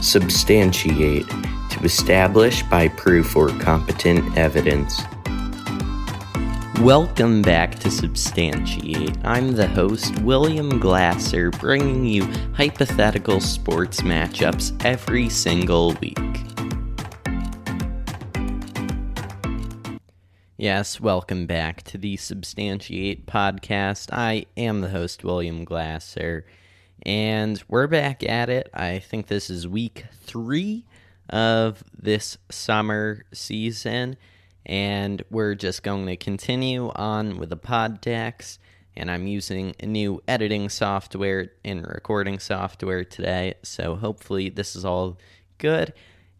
Substantiate to establish by proof or competent evidence. Welcome back to Substantiate. I'm the host, William Glasser, bringing you hypothetical sports matchups every single week. Yes, welcome back to the Substantiate podcast. I am the host, William Glasser, and we're back at it. I think this is week three of this summer season, and we're just going to continue on with the pod decks. And I'm using new editing software and recording software today, so hopefully, this is all good.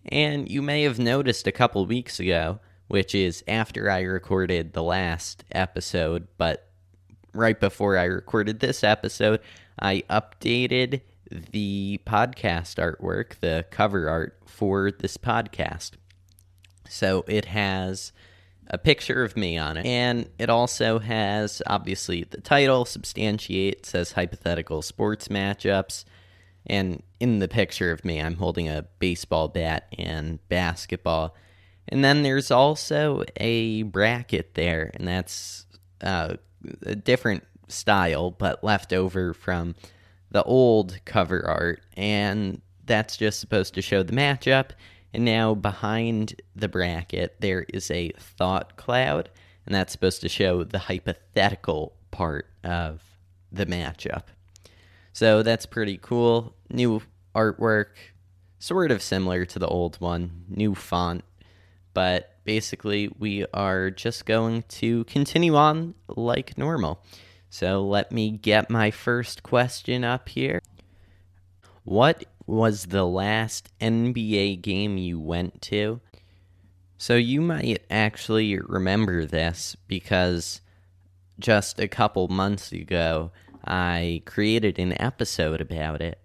And you may have noticed a couple weeks ago which is after I recorded the last episode, but right before I recorded this episode, I updated the podcast artwork, the cover art for this podcast. So it has a picture of me on it, and it also has obviously the title, substantiate, says hypothetical sports matchups. And in the picture of me, I'm holding a baseball bat and basketball and then there's also a bracket there, and that's uh, a different style, but left over from the old cover art. And that's just supposed to show the matchup. And now behind the bracket, there is a thought cloud, and that's supposed to show the hypothetical part of the matchup. So that's pretty cool. New artwork, sort of similar to the old one, new font, but basically, we are just going to continue on like normal. So let me get my first question up here. What was the last NBA game you went to? So you might actually remember this because just a couple months ago, I created an episode about it.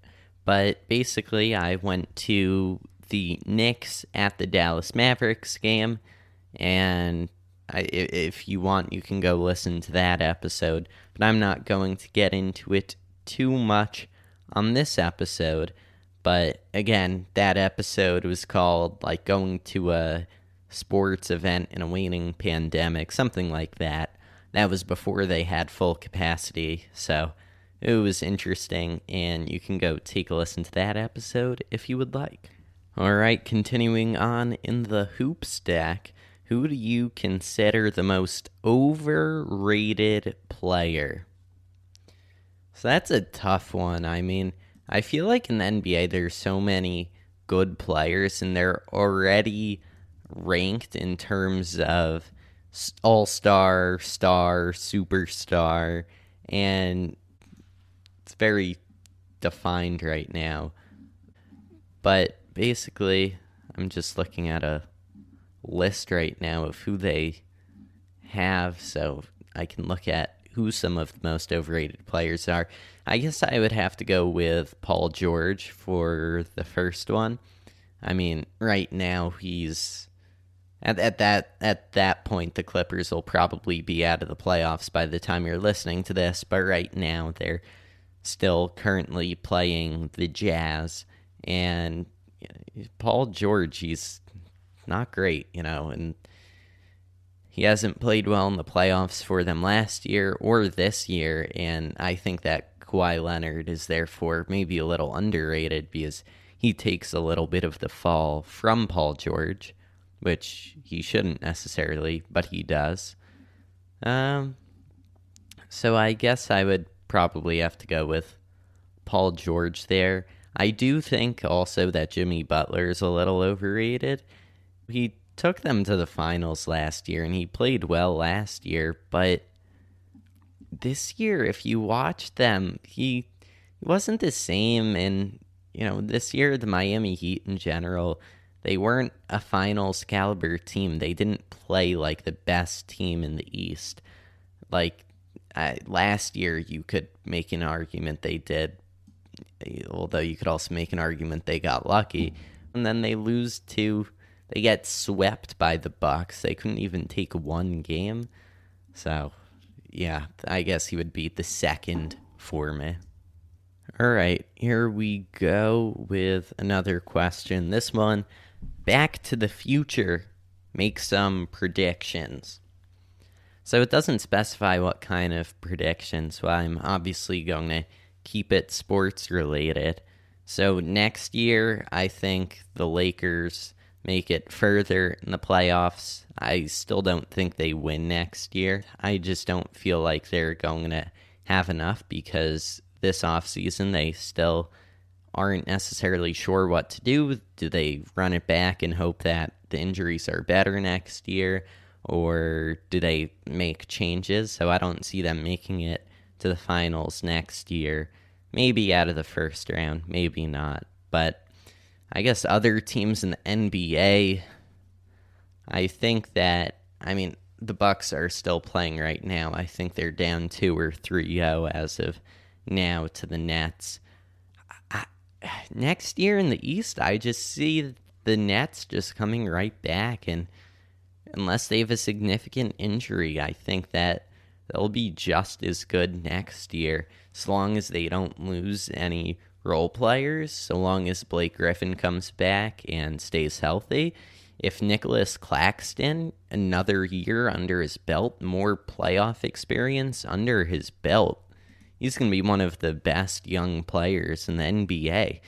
But basically, I went to the Knicks at the Dallas Mavericks game. And I, if you want, you can go listen to that episode. But I'm not going to get into it too much on this episode. But again, that episode was called like going to a sports event in a waning pandemic, something like that. That was before they had full capacity. So it was interesting, and you can go take a listen to that episode if you would like. All right, continuing on in the hoop stack, who do you consider the most overrated player? So that's a tough one. I mean, I feel like in the NBA there's so many good players and they're already ranked in terms of all-star, star, superstar and it's very defined right now. But basically, I'm just looking at a list right now of who they have so I can look at who some of the most overrated players are. I guess I would have to go with Paul George for the first one. I mean, right now he's at, at that at that point the Clippers will probably be out of the playoffs by the time you're listening to this, but right now they're still currently playing the Jazz and Paul George, he's not great, you know, and he hasn't played well in the playoffs for them last year or this year, and I think that Kawhi Leonard is therefore maybe a little underrated because he takes a little bit of the fall from Paul George, which he shouldn't necessarily, but he does. Um, so I guess I would probably have to go with Paul George there. I do think also that Jimmy Butler is a little overrated. He took them to the finals last year and he played well last year, but this year, if you watch them, he wasn't the same. And, you know, this year, the Miami Heat in general, they weren't a finals caliber team. They didn't play like the best team in the East. Like uh, last year, you could make an argument they did, although you could also make an argument they got lucky. And then they lose to they get swept by the Bucks. They couldn't even take one game. So, yeah, I guess he would be the second for me. All right, here we go with another question. This one, back to the future. Make some predictions. So it doesn't specify what kind of prediction, so I'm obviously going to keep it sports related. So next year, I think the Lakers make it further in the playoffs. I still don't think they win next year. I just don't feel like they're going to have enough because this offseason. They still aren't necessarily sure what to do. Do they run it back and hope that the injuries are better next year? Or do they make changes? So I don't see them making it to the finals next year. Maybe out of the first round, maybe not. But I guess other teams in the NBA, I think that, I mean, the Bucks are still playing right now. I think they're down 2 or 3-0 as of now to the Nets. I, next year in the East, I just see the Nets just coming right back. And unless they have a significant injury, I think that they'll be just as good next year, as long as they don't lose any role players, so long as Blake Griffin comes back and stays healthy. If Nicolas Claxton, another year under his belt, more playoff experience under his belt, he's going to be one of the best young players in the NBA.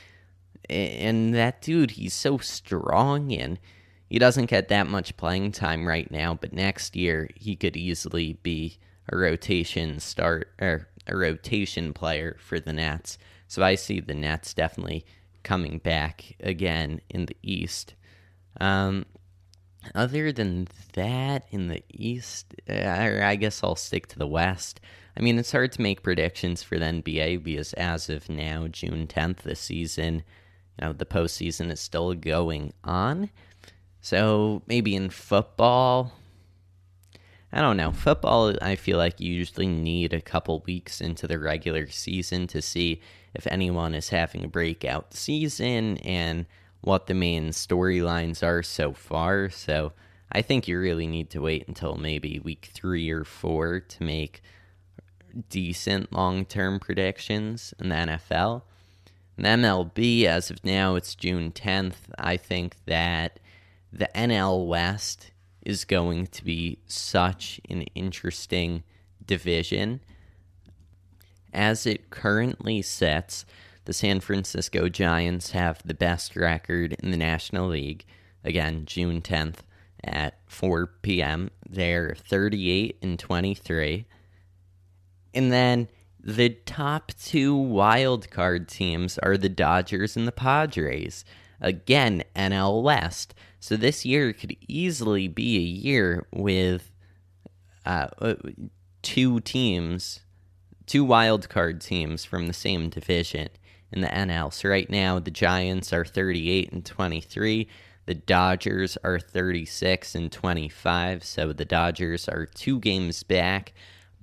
And that dude, he's so strong and he doesn't get that much playing time right now, but next year he could easily be a rotation start or a rotation player for the Nets. So I see the Nets definitely coming back again in the East. Um, other than that, in the East, uh, I guess I'll stick to the West. I mean, it's hard to make predictions for the NBA because as of now, June 10th, the season, you know, the postseason is still going on. So maybe in football, I don't know. Football, I feel like you usually need a couple weeks into the regular season to see if anyone is having a breakout season and what the main storylines are so far. So I think you really need to wait until maybe week three or four to make decent long term predictions in the NFL. In the MLB, as of now, it's June 10th. I think that the NL West is going to be such an interesting division. As it currently sets, the San Francisco Giants have the best record in the National League. Again, June 10th at 4 p.m. They're 38 and 23. And then the top two wild card teams are the Dodgers and the Padres. Again, NL West. So this year could easily be a year with uh, uh, two teams, two wild card teams from the same division in the NL. So right now the Giants are 38 and 23. The Dodgers are 36 and 25. So the Dodgers are two games back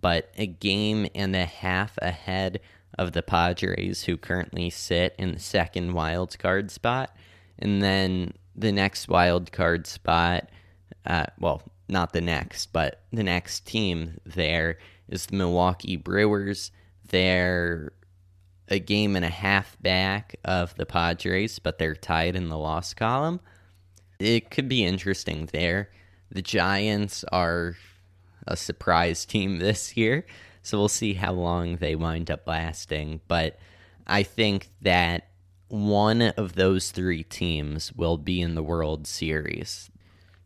but a game and a half ahead of the Padres, who currently sit in the second wild card spot. And then the next wild card spot, uh, well, not the next, but the next team there is the Milwaukee Brewers. They're a game and a half back of the Padres, but they're tied in the loss column. It could be interesting there. The Giants are a surprise team this year. So we'll see how long they wind up lasting. But I think that one of those three teams will be in the World Series.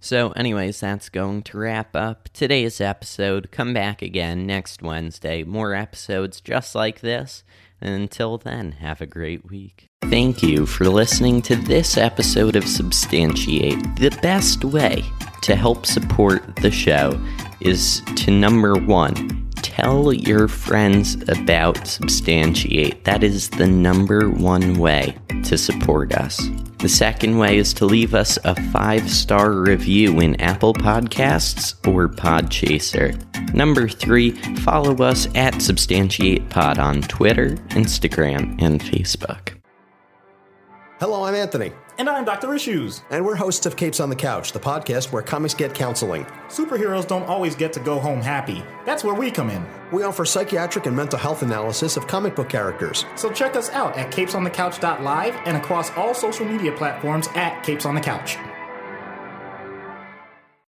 So, anyways, that's going to wrap up today's episode. Come back again next Wednesday. More episodes just like this. And until then, have a great week. Thank you for listening to this episode of Substantiate. The best way to help support the show is to number one, tell your friends about Substantiate. That is the number one way to support us. The second way is to leave us a five star review in Apple Podcasts or Podchaser. Number three, follow us at SubstantiatePod on Twitter, Instagram, and Facebook. Hello, I'm Anthony. And I'm Dr. Issues. And we're hosts of Capes on the Couch, the podcast where comics get counseling. Superheroes don't always get to go home happy. That's where we come in. We offer psychiatric and mental health analysis of comic book characters. So check us out at capesonthecouch.live and across all social media platforms at Capes on the Couch.